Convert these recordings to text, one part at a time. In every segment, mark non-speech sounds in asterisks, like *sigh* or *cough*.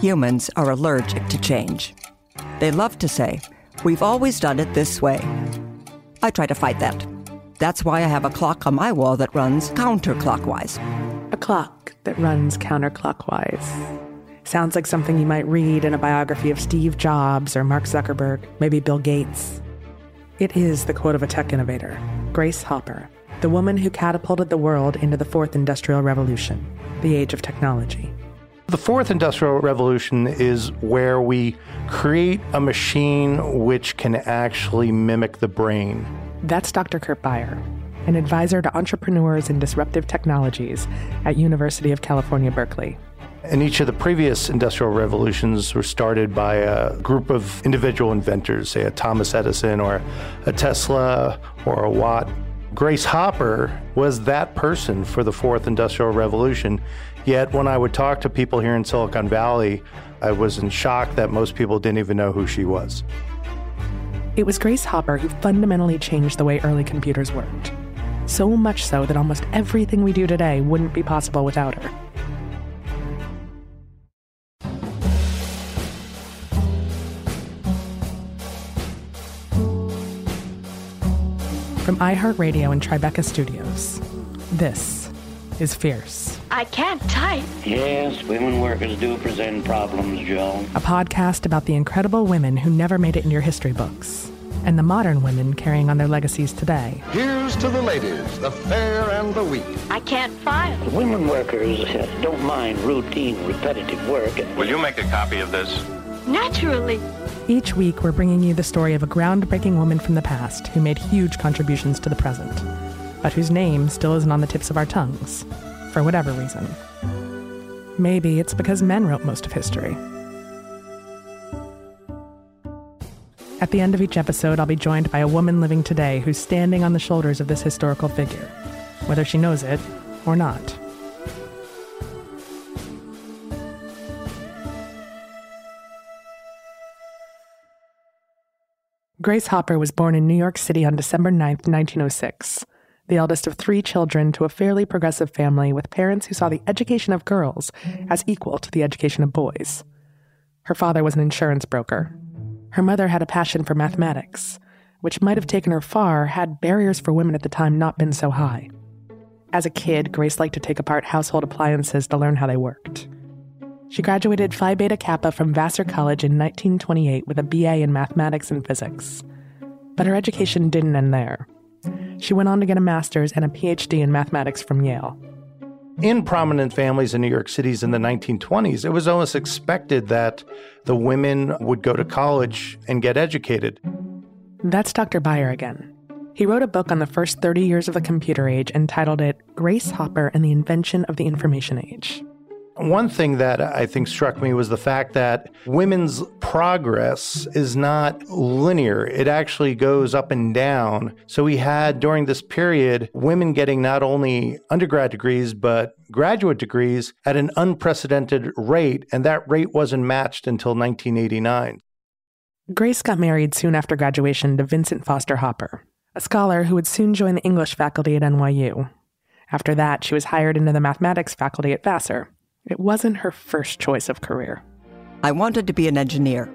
Humans are allergic to change. They love to say, We've always done it this way. I try to fight that. That's why I have a clock on my wall that runs counterclockwise. A clock that runs counterclockwise. Sounds like something you might read in a biography of Steve Jobs or Mark Zuckerberg, maybe Bill Gates. It is the quote of a tech innovator, Grace Hopper, the woman who catapulted the world into the fourth industrial revolution, the age of technology. The fourth industrial revolution is where we create a machine which can actually mimic the brain. That's Dr. Kurt Beyer, an advisor to entrepreneurs in disruptive technologies at University of California, Berkeley. And each of the previous industrial revolutions were started by a group of individual inventors, say a Thomas Edison or a Tesla or a Watt. Grace Hopper was that person for the fourth industrial revolution. Yet when I would talk to people here in Silicon Valley, I was in shock that most people didn't even know who she was. It was Grace Hopper who fundamentally changed the way early computers worked. So much so that almost everything we do today wouldn't be possible without her. From iHeartRadio and Tribeca Studios, this is Fierce, I can't type. Yes, women workers do present problems, Joe. a podcast about the incredible women who never made it in your history books and the modern women carrying on their legacies today. Here's to the ladies, the fair and the weak. I can't file. Women workers uh, don't mind routine, repetitive work. Will you make a copy of this? Naturally. Each week, we're bringing you the story of a groundbreaking woman from the past who made huge contributions to the present, but whose name still isn't on the tips of our tongues, for whatever reason. Maybe it's because men wrote most of history. At the end of each episode, I'll be joined by a woman living today who's standing on the shoulders of this historical figure, whether she knows it or not. Grace Hopper was born in New York City on December 9, 1906, the eldest of three children to a fairly progressive family with parents who saw the education of girls as equal to the education of boys. Her father was an insurance broker. Her mother had a passion for mathematics, which might have taken her far had barriers for women at the time not been so high. As a kid, Grace liked to take apart household appliances to learn how they worked. She graduated Phi Beta Kappa from Vassar College in 1928 with a BA in mathematics and physics. But her education didn't end there. She went on to get a master's and a PhD in mathematics from Yale. In prominent families in New York City's in the 1920s, it was almost expected that the women would go to college and get educated. That's Dr. Beyer again. He wrote a book on the first 30 years of the computer age and titled it Grace Hopper and the Invention of the Information Age. One thing that I think struck me was the fact that women's progress is not linear. It actually goes up and down. So we had during this period women getting not only undergrad degrees, but graduate degrees at an unprecedented rate, and that rate wasn't matched until 1989. Grace got married soon after graduation to Vincent Foster Hopper, a scholar who would soon join the English faculty at NYU. After that, she was hired into the mathematics faculty at Vassar. It wasn't her first choice of career. I wanted to be an engineer.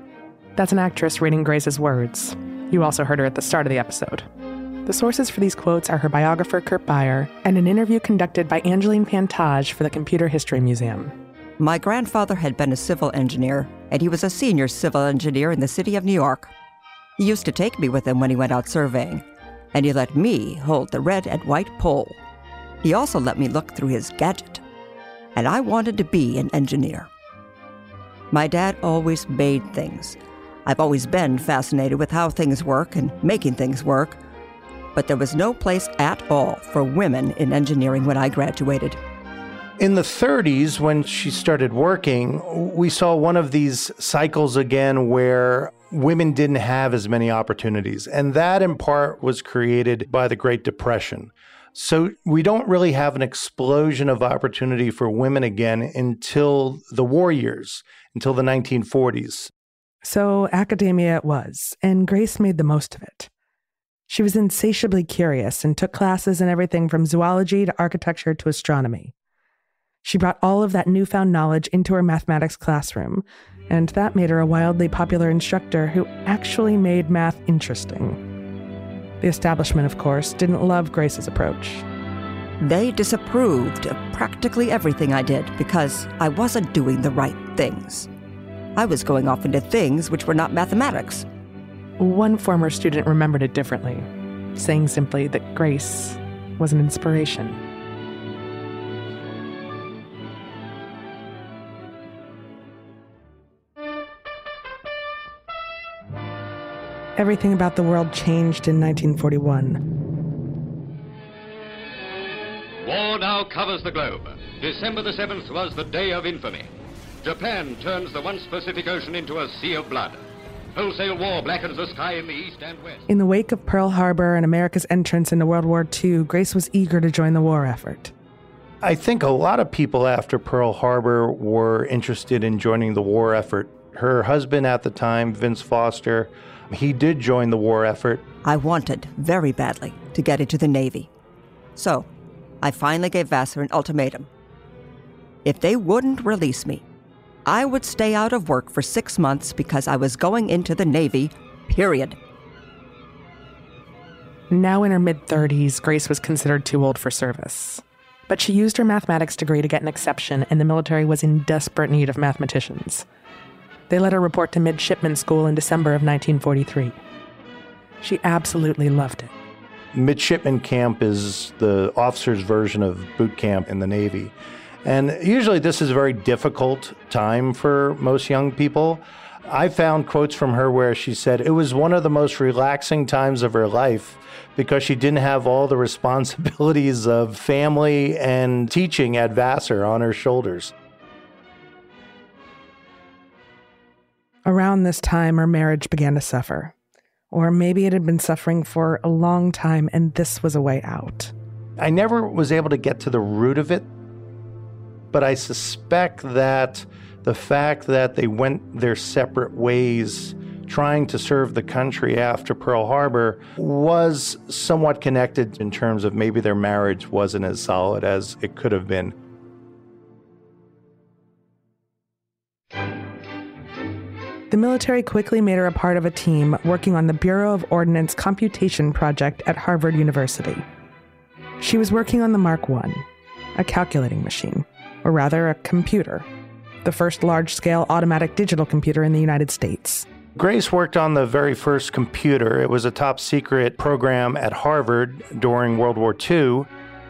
That's an actress reading Grace's words. You also heard her at the start of the episode. The sources for these quotes are her biographer, Kurt Beyer, and an interview conducted by Angeline Pantages for the Computer History Museum. My grandfather had been a civil engineer, and he was a senior civil engineer in the city of New York. He used to take me with him when he went out surveying, and he let me hold the red and white pole. He also let me look through his gadget, and I wanted to be an engineer. My dad always made things. I've always been fascinated with how things work and making things work, but there was no place at all for women in engineering when I graduated. In the 30s, when she started working, we saw one of these cycles again where women didn't have as many opportunities. And that, in part, was created by the Great Depression. So we don't really have an explosion of opportunity for women again until the war years, until the 1940s. So academia it was, and Grace made the most of it. She was insatiably curious and took classes in everything from zoology to architecture to astronomy. She brought all of that newfound knowledge into her mathematics classroom, and that made her a wildly popular instructor who actually made math interesting. The establishment, of course, didn't love Grace's approach. They disapproved of practically everything I did because I wasn't doing the right things. I was going off into things which were not mathematics. One former student remembered it differently, saying simply that Grace was an inspiration. Everything about the world changed in 1941. War now covers the globe. December the 7th was the day of infamy. Japan turns the once Pacific Ocean into a sea of blood. Wholesale war blackens the sky in the east and west. In the wake of Pearl Harbor and America's entrance into World War II, Grace was eager to join the war effort. I think a lot of people after Pearl Harbor were interested in joining the war effort. Her husband at the time, Vince Foster, he did join the war effort. I wanted very badly to get into the Navy. So, I finally gave Vassar an ultimatum. If they wouldn't release me, I would stay out of work for six months because I was going into the Navy, period. Now in her mid 30s, Grace was considered too old for service. But she used her mathematics degree to get an exception, and the military was in desperate need of mathematicians. They let her report to midshipman school in December of 1943. She absolutely loved it. Midshipman camp is the officer's version of boot camp in the Navy. And usually, this is a very difficult time for most young people. I found quotes from her where she said it was one of the most relaxing times of her life because she didn't have all the *laughs* responsibilities of family and teaching at Vassar on her shoulders. Around this time, her marriage began to suffer. Or maybe it had been suffering for a long time and this was a way out. I never was able to get to the root of it, but I suspect that the fact that they went their separate ways trying to serve the country after Pearl Harbor was somewhat connected in terms of maybe their marriage wasn't as solid as it could have been. The military quickly made her a part of a team working on the Bureau of Ordnance Computation Project at Harvard University. She was working on the Mark I, a calculating machine, or rather, a computer, the first large scale automatic digital computer in the United States. Grace worked on the very first computer. It was a top secret program at Harvard during World War II.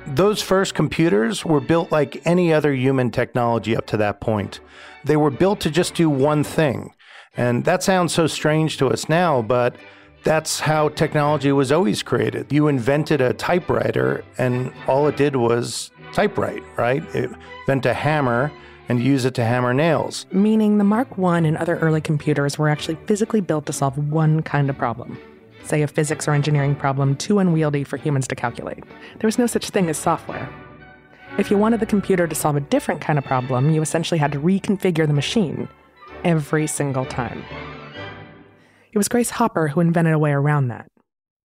Those first computers were built like any other human technology up to that point. They were built to just do one thing. And that sounds so strange to us now, but that's how technology was always created. You invented a typewriter, and all it did was typewrite, right? It invent a hammer and use it to hammer nails. Meaning the Mark I and other early computers were actually physically built to solve one kind of problem. Say a physics or engineering problem too unwieldy for humans to calculate. There was no such thing as software. If you wanted the computer to solve a different kind of problem, you essentially had to reconfigure the machine every single time. It was Grace Hopper who invented a way around that.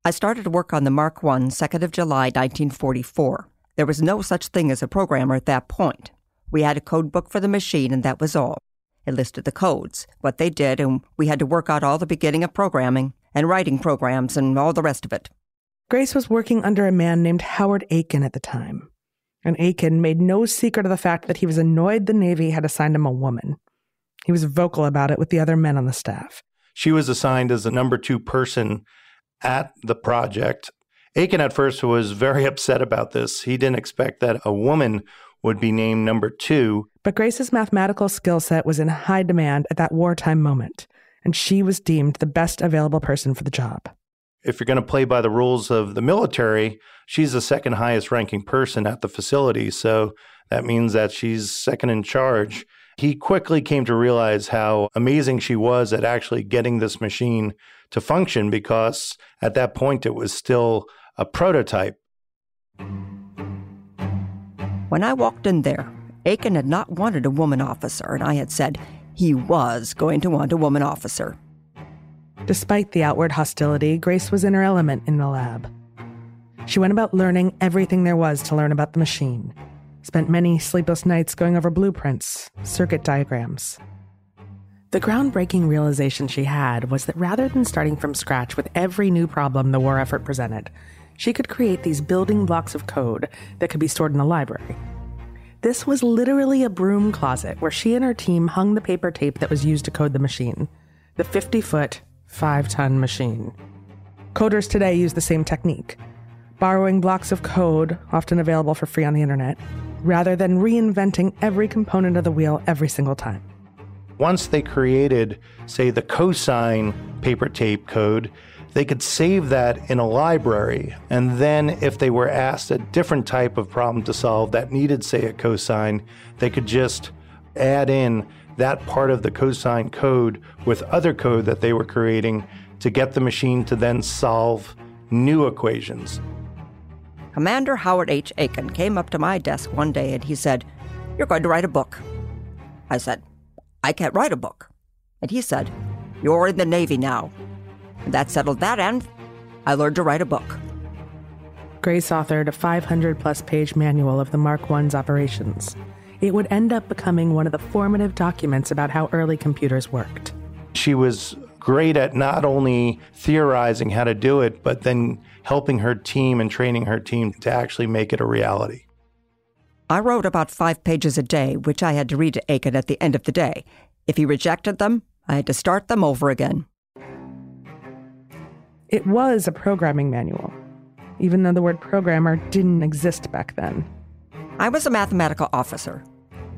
I started work on the Mark I 2nd of July 1944. There was no such thing as a programmer at that point. We had a code book for the machine, and that was all. It listed the codes, what they did, and we had to work out all the beginning of programming and writing programs and all the rest of it. Grace was working under a man named Howard Aiken at the time. And Aiken made no secret of the fact that he was annoyed the Navy had assigned him a woman. He was vocal about it with the other men on the staff. She was assigned as the number two person at the project. Aiken at first was very *laughs* upset about this. He didn't expect that a woman would be named number two. But Grace's mathematical skill set was in high demand at that wartime moment, and she was deemed the best available person for the job. If you're going to play by the rules of the military, she's the second highest ranking person at the facility. So that means that she's second in charge. He quickly came to realize how amazing she was at actually getting this machine to function because at that point it was still a prototype. When I walked in there, Aiken had not wanted a woman officer, and I had said he was going to want a woman officer. Despite the outward hostility, Grace was in her element in the lab. She went about learning everything there was to learn about the machine, spent many sleepless nights going over blueprints, circuit diagrams. The groundbreaking realization she had was that rather than starting from scratch with every new problem the war effort presented, she could create these building blocks of code that could be stored in a library. This was literally a broom closet where she and her team hung the paper tape that was used to code the machine, the 50 foot, 5 ton machine. Coders today use the same technique, borrowing blocks of code, often available for free on the internet, rather than reinventing every component of the wheel every single time. Once they created, say, the cosine paper tape code, they could save that in a library. And then, if they were asked a different type of problem to solve that needed, say, a cosine, they could just add in that part of the cosine code with other code that they were creating to get the machine to then solve new equations. Commander Howard H. Aiken came up to my desk one day and he said, You're going to write a book. I said, I can't write a book. And he said, You're in the Navy now. And that settled that and I learned to write a book. Grace authored a 500 plus page manual of the Mark I's operations. It would end up becoming one of the formative documents about how early computers worked. She was great at not only theorizing how to do it, but then helping her team and training her team to actually make it a reality. I wrote about five pages a day, which I had to read to Aiken at the end of the day. If he rejected them, I had to start them over again. It was a programming manual, even though the word programmer didn't exist back then. I was a mathematical officer.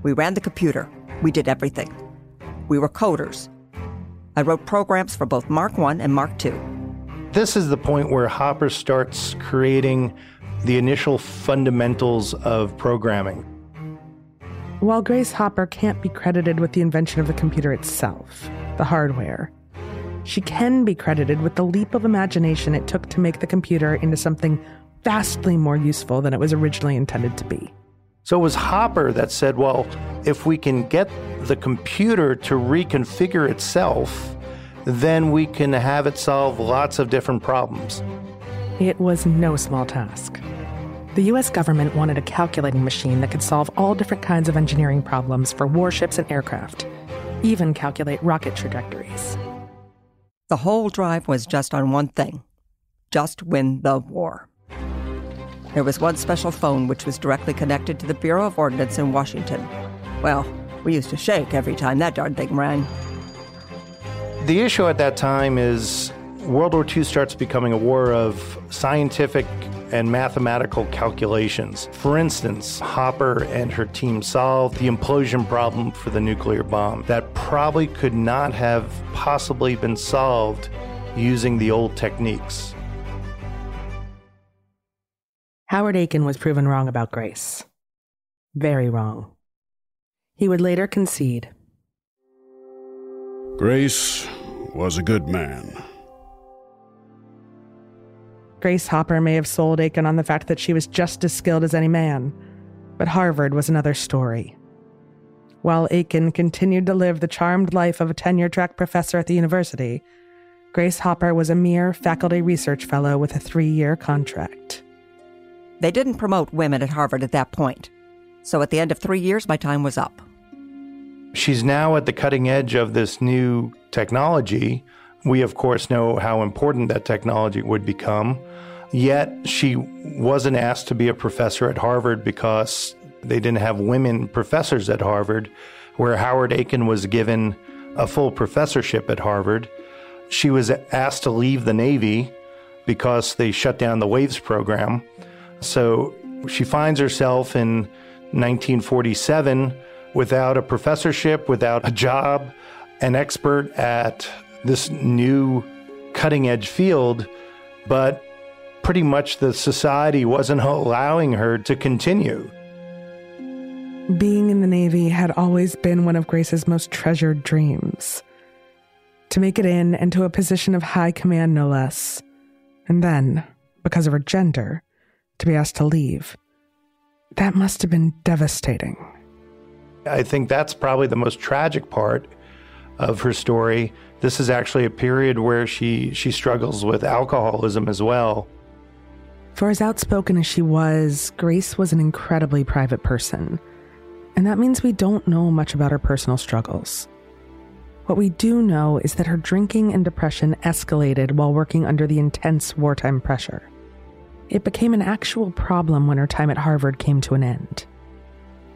We ran the computer. We did everything. We were coders. I wrote programs for both Mark I and Mark II. This is the point where Hopper starts creating the initial fundamentals of programming. While Grace Hopper can't be credited with the invention of the computer itself, the hardware, she can be credited with the leap of imagination it took to make the computer into something vastly more useful than it was originally intended to be. So it was Hopper that said, well, if we can get the computer to reconfigure itself, then we can have it solve lots of different problems. It was no small task. The US government wanted a calculating machine that could solve all different kinds of engineering problems for warships and aircraft, even calculate rocket trajectories. The whole drive was just on one thing just win the war. There was one special phone which was directly connected to the Bureau of Ordnance in Washington. Well, we used to shake every time that darn thing rang. The issue at that time is World War II starts becoming a war of scientific and mathematical calculations. For instance, Hopper and her team solved the implosion problem for the nuclear bomb that probably could not have possibly been solved using the old techniques. Howard Aiken was proven wrong about Grace. Very wrong. He would later concede Grace was a good man. Grace Hopper may have sold Aiken on the fact that she was just as skilled as any man, but Harvard was another story. While Aiken continued to live the charmed life of a tenure track professor at the university, Grace Hopper was a mere faculty research fellow with a three year contract. They didn't promote women at Harvard at that point, so at the end of three years, my time was up. She's now at the cutting edge of this new technology. We, of course, know how important that technology would become. Yet she wasn't asked to be a professor at Harvard because they didn't have women professors at Harvard, where Howard Aiken was given a full professorship at Harvard. She was asked to leave the Navy because they shut down the WAVES program. So she finds herself in 1947 without a professorship, without a job, an expert at this new cutting edge field, but pretty much the society wasn't *laughs* allowing her to continue. Being in the Navy had always been one of Grace's most treasured dreams. To make it in and to a position of high command, no less. And then, because of her gender, to be asked to leave. That must have been devastating. I think that's probably the most tragic part of her story. This is actually a period where she, she struggles with alcoholism as well. For as outspoken as she was, Grace was an incredibly private person. And that means we don't know much about her personal struggles. What we do know is that her drinking and depression escalated while working under the intense wartime pressure. It became an actual problem when her time at Harvard came to an end.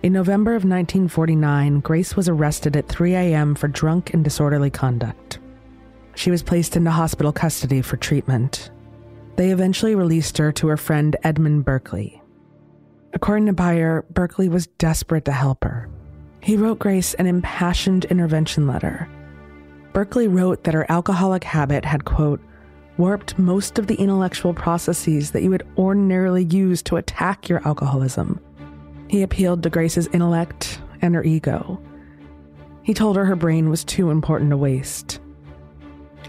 In November of 1949, Grace was arrested at 3 a.m. for drunk and disorderly conduct. She was placed into hospital custody for treatment. They eventually released her to her friend Edmund Berkeley. According to Beyer, Berkeley was desperate to help her. He wrote Grace an impassioned intervention letter. Berkeley wrote that her alcoholic habit had, quote, warped most of the intellectual processes that you would ordinarily use to attack your alcoholism. He appealed to Grace's intellect and her ego. He told her her brain was too important to waste.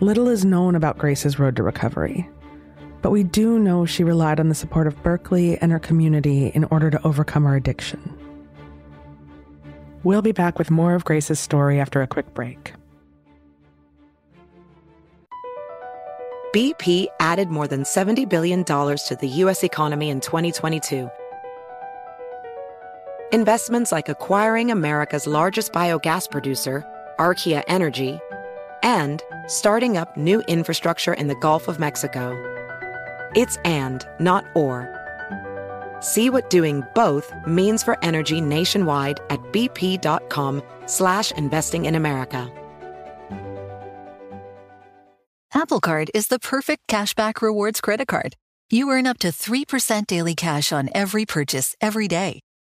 Little is known about Grace's road to recovery, but we do know she relied on the support of Berkeley and her community in order to overcome her addiction. We'll be back with more of Grace's story after a quick break. BP added more than $70 billion to the U.S. economy in 2022. Investments like acquiring America's largest biogas producer, Archaea Energy, and starting up new infrastructure in the Gulf of Mexico. It's and, not or. See what doing both means for energy nationwide at bp.com slash investing in America. Apple Card is the perfect cashback rewards credit card. You earn up to 3% daily cash on every purchase every day.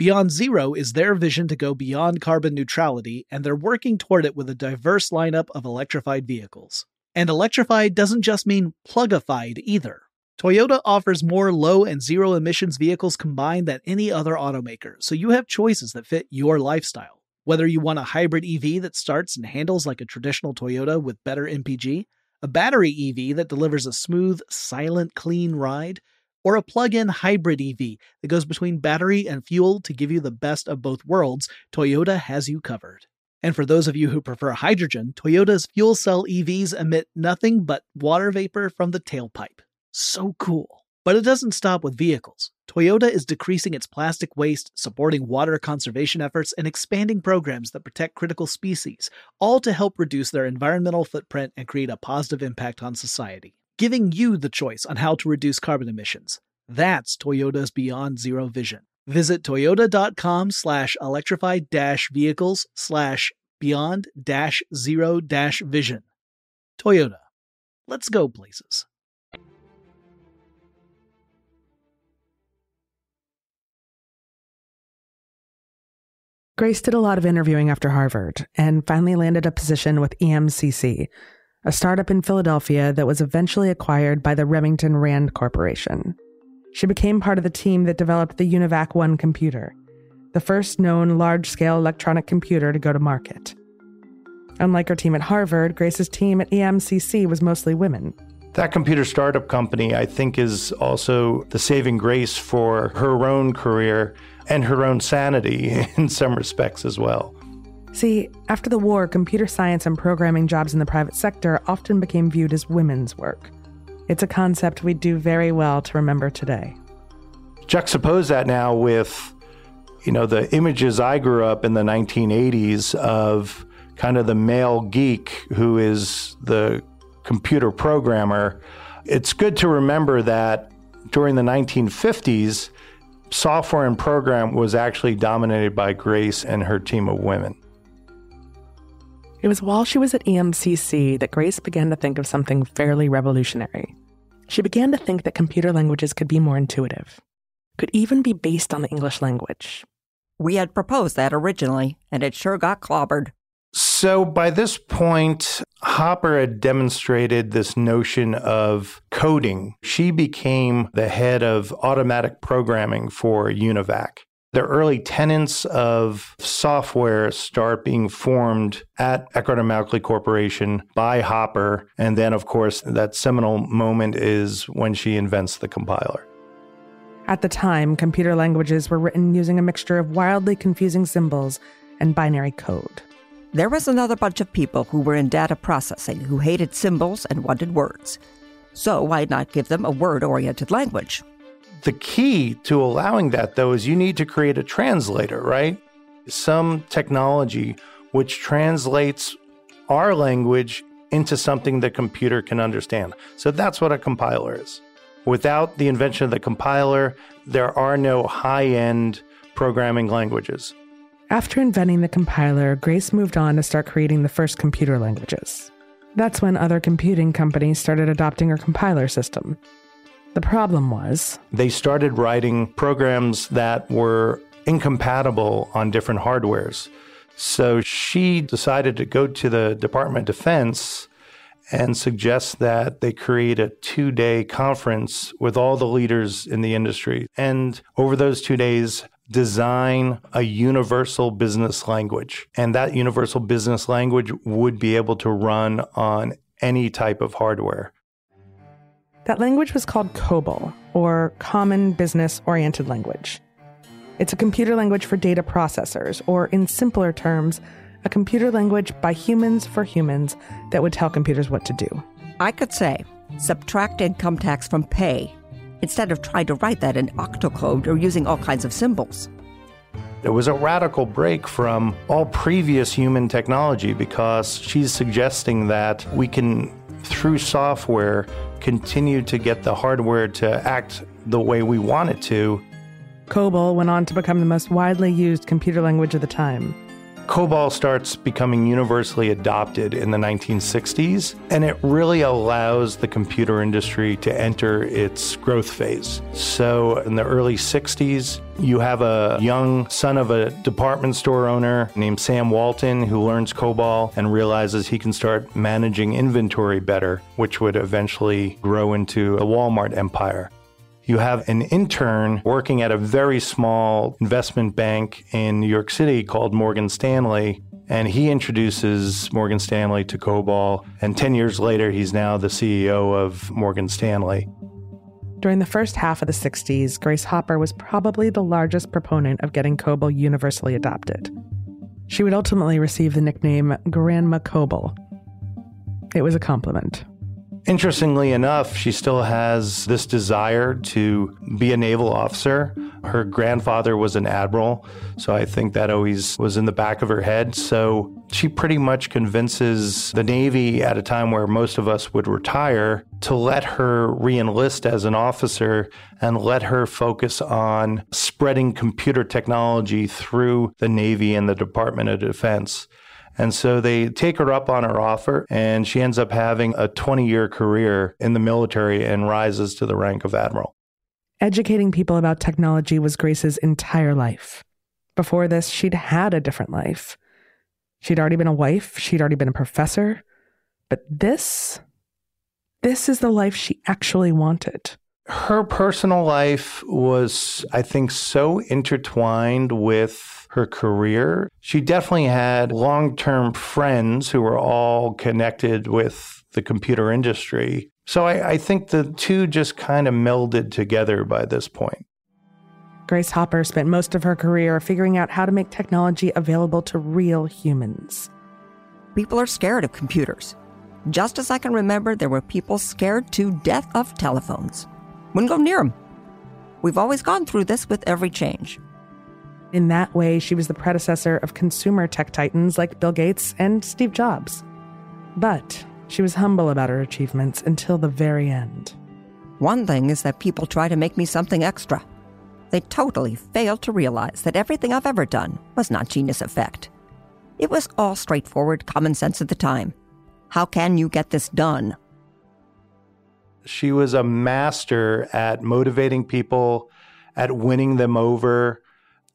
Beyond Zero is their vision to go beyond carbon neutrality, and they're working toward it with a diverse lineup of electrified vehicles. And electrified doesn't just mean plugified either. Toyota offers more low and zero emissions vehicles combined than any other automaker, so you have choices that fit your lifestyle. Whether you want a hybrid EV that starts and handles like a traditional Toyota with better MPG, a battery EV that delivers a smooth, silent, clean ride, or a plug in hybrid EV that goes between battery and fuel to give you the best of both worlds, Toyota has you covered. And for those of you who prefer hydrogen, Toyota's fuel cell EVs emit nothing but water vapor from the tailpipe. So cool. But it doesn't stop with vehicles. Toyota is decreasing its plastic waste, supporting water conservation efforts, and expanding programs that protect critical species, all to help reduce their environmental footprint and create a positive impact on society, giving you the choice on how to reduce carbon emissions. That's Toyota's Beyond Zero vision. Visit toyota.com slash electrified dash vehicles slash beyond dash zero dash vision. Toyota. Let's go places. Grace did a lot of interviewing after Harvard and finally landed a position with EMCC, a startup in Philadelphia that was eventually acquired by the Remington Rand Corporation. She became part of the team that developed the UNIVAC 1 computer, the first known large scale electronic computer to go to market. Unlike her team at Harvard, Grace's team at EMCC was mostly women. That computer startup company, I think, is also the saving grace for her own career and her own sanity *laughs* in some respects as well. See, after the war, computer science and programming jobs in the private sector often became viewed as women's work. It's a concept we do very well to remember today. Juxtapose that now with, you know, the images I grew up in the 1980s of kind of the male geek who is the computer programmer. It's good to remember that during the 1950s, software and program was actually dominated by Grace and her team of women. It was while she was at EMCC that Grace began to think of something fairly revolutionary. She began to think that computer languages could be more intuitive, could even be based on the English language. We had proposed that originally, and it sure got clobbered. So by this point, Hopper had demonstrated this notion of coding. She became the head of automatic programming for UNIVAC. The early tenants of software start being formed at Eckert and Mauchly Corporation by Hopper. And then, of course, that seminal moment is when she invents the compiler. At the time, computer languages were written using a mixture of wildly confusing symbols and binary code. There was another bunch of people who were in data processing who hated symbols and wanted words. So why not give them a word oriented language? The key to allowing that, though, is you need to create a translator, right? Some technology which translates our language into something the computer can understand. So that's what a compiler is. Without the invention of the compiler, there are no high end programming languages. After inventing the compiler, Grace moved on to start creating the first computer languages. That's when other computing companies started adopting her compiler system. The problem was they started writing programs that were incompatible on different hardwares. So she decided to go to the Department of Defense and suggest that they create a two day conference with all the leaders in the industry. And over those two days, design a universal business language. And that universal business language would be able to run on any type of hardware. That language was called COBOL, or Common Business Oriented Language. It's a computer language for data processors, or in simpler terms, a computer language by humans for humans that would tell computers what to do. I could say, subtract income tax from pay, instead of trying to write that in octocode or using all kinds of symbols. It was a radical break from all previous human technology because she's suggesting that we can, through software, continue to get the hardware to act the way we want it to. COBOL went on to become the most widely used computer language of the time. COBOL starts becoming universally adopted in the 1960s, and it really allows the computer industry to enter its growth phase. So, in the early 60s, you have a young son of a department store owner named Sam Walton who learns COBOL and realizes he can start managing inventory better, which would eventually grow into a Walmart empire. You have an intern working at a very small investment bank in New York City called Morgan Stanley. And he introduces Morgan Stanley to COBOL. And 10 years later, he's now the CEO of Morgan Stanley. During the first half of the 60s, Grace Hopper was probably the largest proponent of getting COBOL universally adopted. She would ultimately receive the nickname Grandma COBOL. It was a compliment. Interestingly enough, she still has this desire to be a naval officer. Her grandfather was an admiral, so I think that always was in the back of her head. So she pretty much convinces the Navy at a time where most of us would retire to let her reenlist as an officer and let her focus on spreading computer technology through the Navy and the Department of Defense. And so they take her up on her offer, and she ends up having a 20 year career in the military and rises to the rank of admiral. Educating people about technology was Grace's entire life. Before this, she'd had a different life. She'd already been a wife, she'd already been a professor. But this, this is the life she actually wanted. Her personal life was, I think, so intertwined with her career. She definitely had long term friends who were all connected with the computer industry. So I, I, think the two just kind of melded together by this point. Grace Hopper spent most of her career figuring out how to make technology available to real humans. People are scared of computers. Just as I can remember, there were people scared to death of telephones. Wouldn't go near them. We've always gone through this with every change. In that way, she was the predecessor of consumer tech titans like Bill Gates and Steve Jobs. But she was humble about her achievements until the very end. One thing is that people try to make me something extra. They totally fail to realize that everything I've ever done was not genius effect. It was all straightforward common sense at the time. How can you get this done? She was a master at motivating people, at winning them over,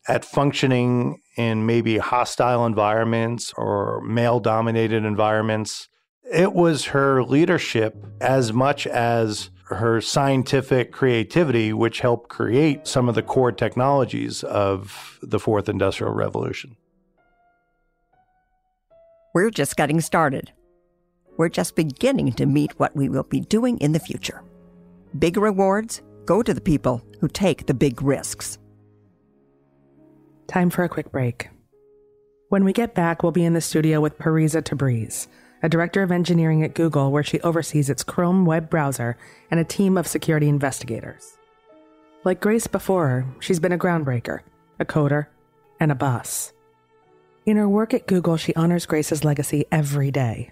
at functioning in maybe hostile environments or male dominated environments. It was her leadership as much as her scientific creativity, which helped create some of the core technologies of the fourth industrial revolution. We're just getting started. We're just beginning to meet what we will be doing in the future. Big rewards go to the people who take the big risks. Time for a quick break. When we get back, we'll be in the studio with Parisa Tabriz, a director of engineering at Google, where she oversees its Chrome web browser and a team of security investigators. Like Grace before her, she's been a groundbreaker, a coder, and a boss. In her work at Google, she honors Grace's legacy every day.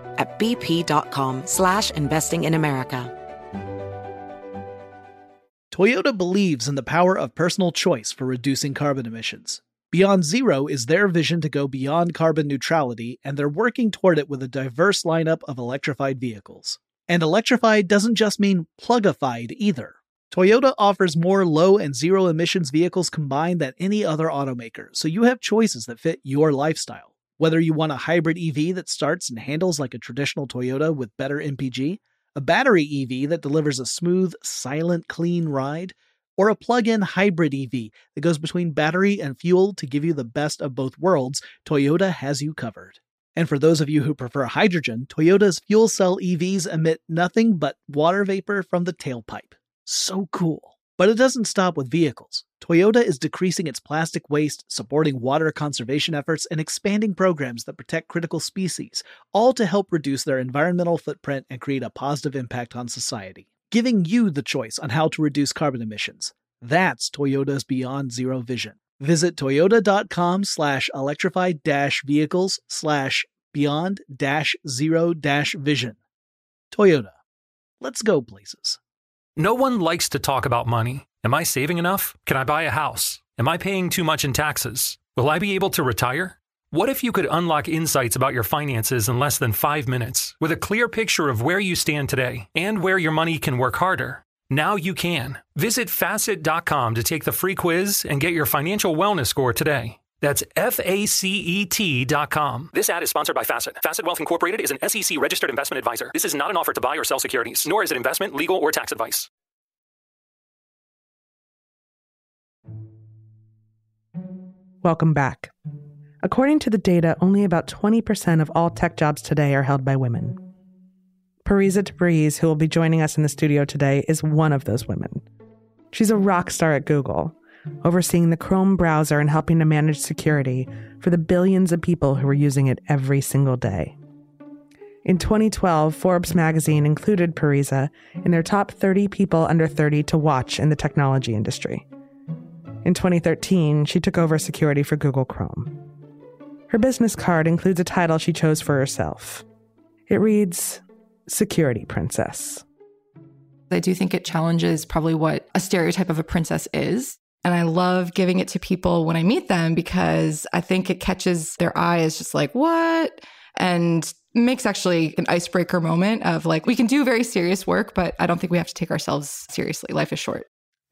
at bp.com slash investing in America. Toyota believes in the power of personal choice for reducing carbon emissions. Beyond Zero is their vision to go beyond carbon neutrality, and they're working toward it with a diverse lineup of electrified vehicles. And electrified doesn't just mean plugified either. Toyota offers more low and zero emissions vehicles combined than any other automaker, so you have choices that fit your lifestyle. Whether you want a hybrid EV that starts and handles like a traditional Toyota with better MPG, a battery EV that delivers a smooth, silent, clean ride, or a plug in hybrid EV that goes between battery and fuel to give you the best of both worlds, Toyota has you covered. And for those of you who prefer hydrogen, Toyota's fuel cell EVs emit nothing but water vapor from the tailpipe. So cool. But it doesn't stop with vehicles. Toyota is decreasing its plastic waste, supporting water conservation efforts, and expanding programs that protect critical species, all to help reduce their environmental footprint and create a positive impact on society giving you the choice on how to reduce carbon emissions. That's Toyota's Beyond Zero vision. Visit toyota.com slash electrified dash vehicles slash beyond dash zero dash vision. Toyota. Let's go places. No one likes to talk about money. Am I saving enough? Can I buy a house? Am I paying too much in taxes? Will I be able to retire? What if you could unlock insights about your finances in less than five minutes with a clear picture of where you stand today and where your money can work harder? Now you can. Visit facet.com to take the free quiz and get your financial wellness score today. That's F A C E T.com. This ad is sponsored by Facet. Facet Wealth Incorporated is an SEC registered investment advisor. This is not an offer to buy or sell securities, nor is it investment, legal, or tax advice. Welcome back. According to the data, only about 20% of all tech jobs today are held by women. Parisa Tabriz, who will be joining us in the studio today, is one of those women. She's a rock star at Google, overseeing the Chrome browser and helping to manage security for the billions of people who are using it every single day. In 2012, Forbes magazine included Parisa in their top 30 people under 30 to watch in the technology industry. In 2013, she took over security for Google Chrome. Her business card includes a title she chose for herself. It reads Security Princess. I do think it challenges probably what a stereotype of a princess is. And I love giving it to people when I meet them because I think it catches their eye as just like, what? And makes actually an icebreaker moment of like, we can do very serious work, but I don't think we have to take ourselves seriously. Life is short.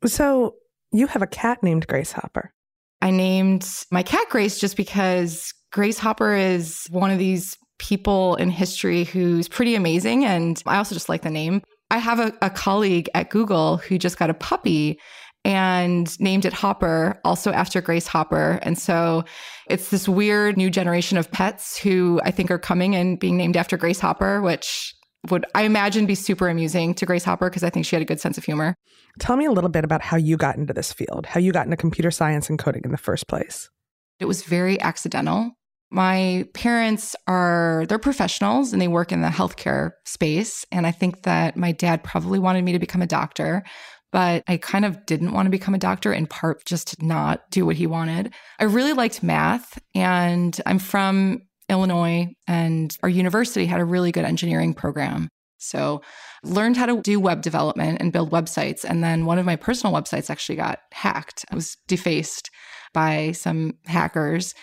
So you have a cat named Grace Hopper. I named my cat Grace just because Grace Hopper is one of these people in history who's pretty amazing. And I also just like the name. I have a, a colleague at Google who just got a puppy and named it Hopper, also after Grace Hopper. And so it's this weird new generation of pets who I think are coming and being named after Grace Hopper, which would I imagine be super amusing to Grace Hopper because I think she had a good sense of humor. Tell me a little bit about how you got into this field, how you got into computer science and coding in the first place. It was very accidental. My parents are they're professionals and they work in the healthcare space and I think that my dad probably wanted me to become a doctor, but I kind of didn't want to become a doctor in part just to not do what he wanted. I really liked math and I'm from Illinois and our university had a really good engineering program. So, learned how to do web development and build websites and then one of my personal websites actually got hacked. It was defaced by some hackers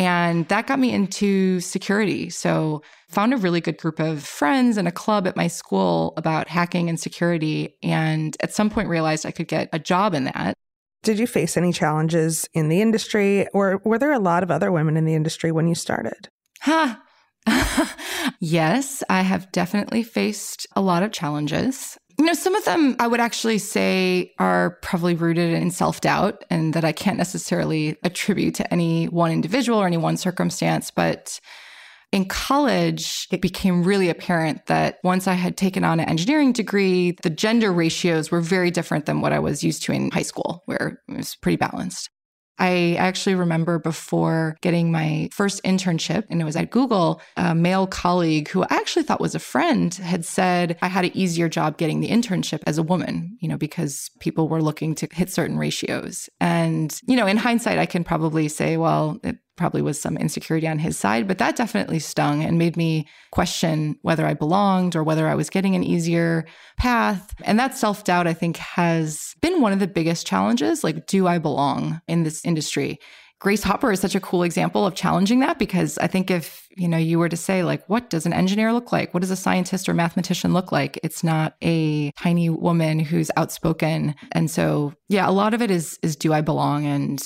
and that got me into security. So, found a really good group of friends and a club at my school about hacking and security. And at some point, realized I could get a job in that. Did you face any challenges in the industry, or were there a lot of other women in the industry when you started? Huh. *laughs* yes, I have definitely faced a lot of challenges. You know, some of them I would actually say are probably rooted in self doubt and that I can't necessarily attribute to any one individual or any one circumstance. But in college, it became really apparent that once I had taken on an engineering degree, the gender ratios were very different than what I was used to in high school, where it was pretty balanced. I actually remember before getting my first internship, and it was at Google, a male colleague who I actually thought was a friend had said I had an easier job getting the internship as a woman, you know, because people were looking to hit certain ratios. And, you know, in hindsight, I can probably say, well, it probably was some insecurity on his side, but that definitely stung and made me question whether I belonged or whether I was getting an easier path. And that self doubt, I think, has been one of the biggest challenges. Like, do I belong in this industry? Grace Hopper is such a cool example of challenging that because I think if, you know, you were to say like what does an engineer look like? What does a scientist or mathematician look like? It's not a tiny woman who's outspoken. And so, yeah, a lot of it is is do I belong and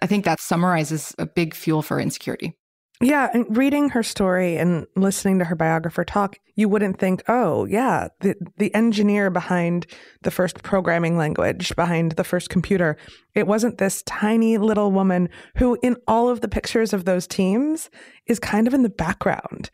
I think that summarizes a big fuel for insecurity. Yeah, and reading her story and listening to her biographer talk, you wouldn't think, oh, yeah, the, the engineer behind the first programming language, behind the first computer, it wasn't this tiny little woman who, in all of the pictures of those teams, is kind of in the background.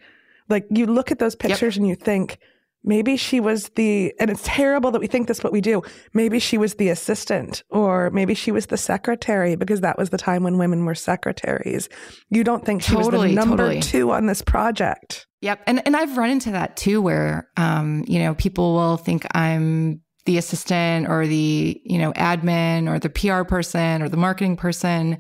Like you look at those pictures yep. and you think, maybe she was the and it's terrible that we think this but we do. Maybe she was the assistant or maybe she was the secretary because that was the time when women were secretaries. You don't think she totally, was the number totally. two on this project. Yep. And and i've run into that too where um you know people will think i'm the assistant or the you know admin or the pr person or the marketing person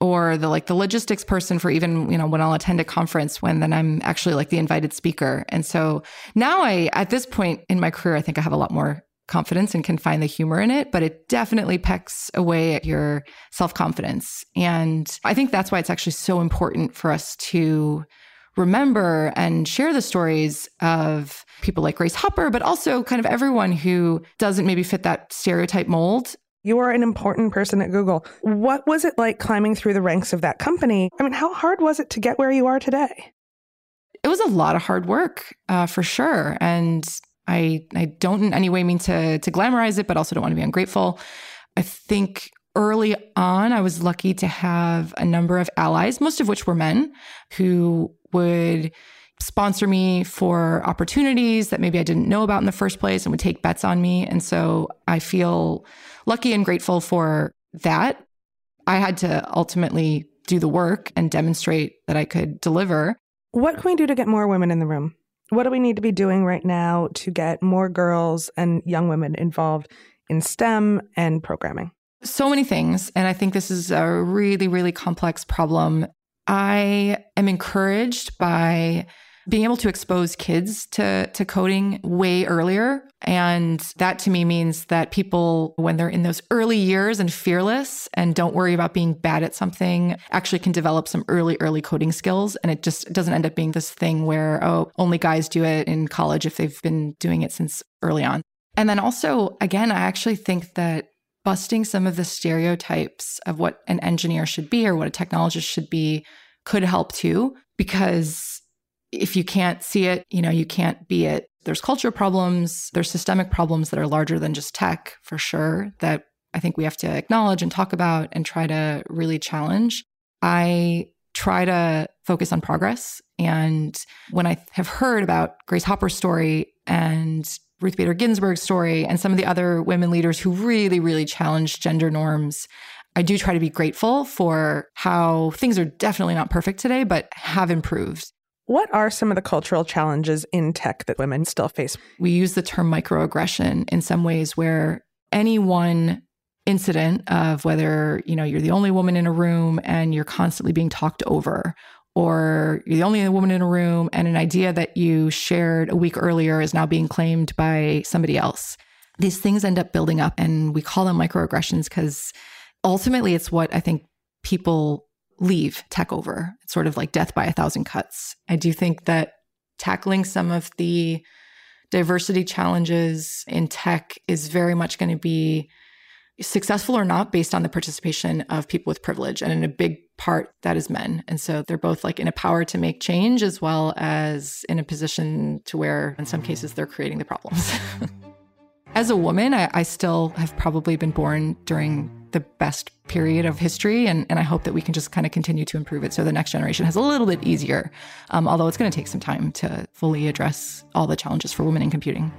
or the like the logistics person for even you know when I'll attend a conference when then I'm actually like the invited speaker. And so now I at this point in my career I think I have a lot more confidence and can find the humor in it, but it definitely pecks away at your self-confidence. And I think that's why it's actually so important for us to remember and share the stories of people like Grace Hopper, but also kind of everyone who doesn't maybe fit that stereotype mold you are an important person at Google. What was it like climbing through the ranks of that company? I mean, how hard was it to get where you are today? It was a lot of hard work, uh, for sure. And I, I don't in any way mean to, to glamorize it, but also don't want to be ungrateful. I think early on, I was lucky to have a number of allies, most of which were men, who would sponsor me for opportunities that maybe I didn't know about in the first place and would take bets on me. And so I feel lucky and grateful for that. I had to ultimately do the work and demonstrate that I could deliver. What can we do to get more women in the room? What do we need to be doing right now to get more girls and young women involved in STEM and programming? So many things. And I think this is a really, really complex problem. I am encouraged by being able to expose kids to, to coding way earlier. And that to me means that people, when they're in those early years and fearless and don't worry about being bad at something, actually can develop some early, early coding skills. And it just doesn't end up being this thing where, oh, only guys do it in college if they've been doing it since early on. And then also, again, I actually think that busting some of the stereotypes of what an engineer should be or what a technologist should be could help too. Because if you can't see it, you know, you can't be it. There's culture problems, there's systemic problems that are larger than just tech for sure that I think we have to acknowledge and talk about and try to really challenge. I try to focus on progress. And when I have heard about Grace Hopper's story and Ruth Bader Ginsburg's story and some of the other women leaders who really, really challenged gender norms. I do try to be grateful for how things are definitely not perfect today, but have improved. What are some of the cultural challenges in tech that women still face? We use the term microaggression in some ways where any one incident of whether, you know, you're the only woman in a room and you're constantly being talked over or you're the only woman in a room and an idea that you shared a week earlier is now being claimed by somebody else. These things end up building up and we call them microaggressions because ultimately it's what I think people leave tech over. It's sort of like death by a thousand cuts. I do think that tackling some of the diversity challenges in tech is very much going to be successful or not based on the participation of people with privilege. And in a big part, that is men. And so they're both like in a power to make change as well as in a position to where, in some cases, they're creating the problems. *laughs* as a woman, I, I, still have probably been born during the best period of history. And, and I hope that we can just kind of continue to improve it so the next generation has a little bit easier, um, although it's going to take some time to fully address all the challenges for women in computing.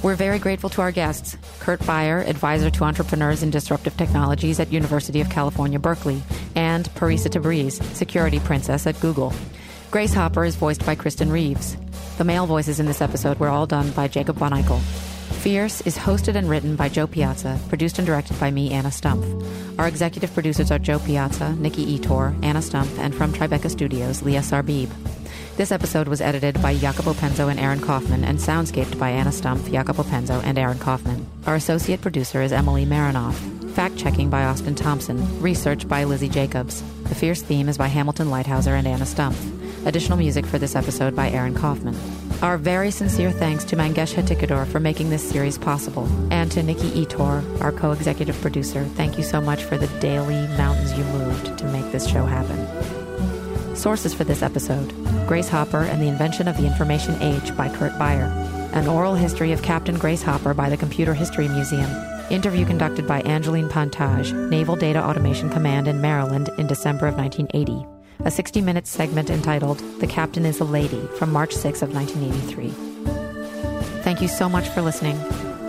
We're very grateful to our guests, Kurt Beyer, advisor to entrepreneurs in disruptive technologies at University of California, Berkeley, and Parisa Tabriz, security princess at Google. Grace Hopper is voiced by Kristen Reeves. The male voices in this episode were all done by Jacob Von Eichel. Fierce is hosted and written by Jo Piazza, produced and directed by me, Anna Stumpf. Our executive producers are Jo Piazza, Nikki Ettore, Anna Stumpf, and from Tribeca Studios, Leah Sarbib. This episode was edited by Jacopo Penzo and Aaron Kaufman and soundscaped by Anna Stumpf, Jacopo Penzo, and Aaron Kaufman. Our associate producer is Emily Marinoff. Fact checking by Austin Thompson. Research by Lizzie Jacobs. The Fierce theme is by Hamilton Leithauser and Anna Stumpf. Additional music for this episode by Aaron Kaufman. Our very sincere thanks to Mangesh Hattikudur for making this series possible, and to Nikki Ettore, our co-executive producer. Thank you so much for the daily mountains you moved to make this show happen. Sources for this episode Grace Hopper and the Invention of the Information Age by Kurt Beyer. An oral history of Captain Grace Hopper by the Computer History Museum. Interview conducted by Angeline Pantages, Naval Data Automation Command in Maryland in December of 1980. A 60 minute segment entitled The Captain is a Lady from March 6 of 1983. Thank you so much for listening.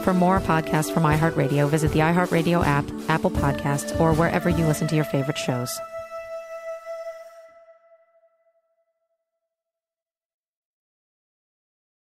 For more podcasts from iHeartRadio, visit the iHeartRadio app, Apple Podcasts, or wherever you listen to your favorite shows.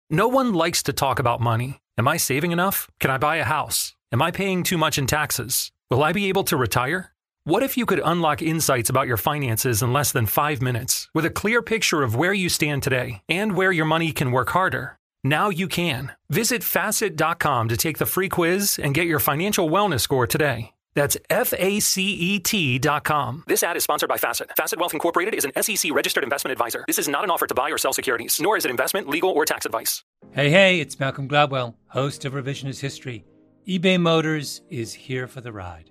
No one likes to talk about money. Am I saving enough? Can I buy a house? Am I paying too much in taxes? Will I be able to retire? What if you could unlock insights about your finances in less than five minutes with a clear picture of where you stand today and where your money can work harder? Now you can. Visit facet.com to take the free quiz and get your financial wellness score today. That's F A C E T dot com. This ad is sponsored by Facet. Facet Wealth Incorporated is an SEC registered investment advisor. This is not an offer to buy or sell securities, nor is it investment, legal, or tax advice. Hey, hey, it's Malcolm Gladwell, host of Revisionist History. eBay Motors is here for the ride.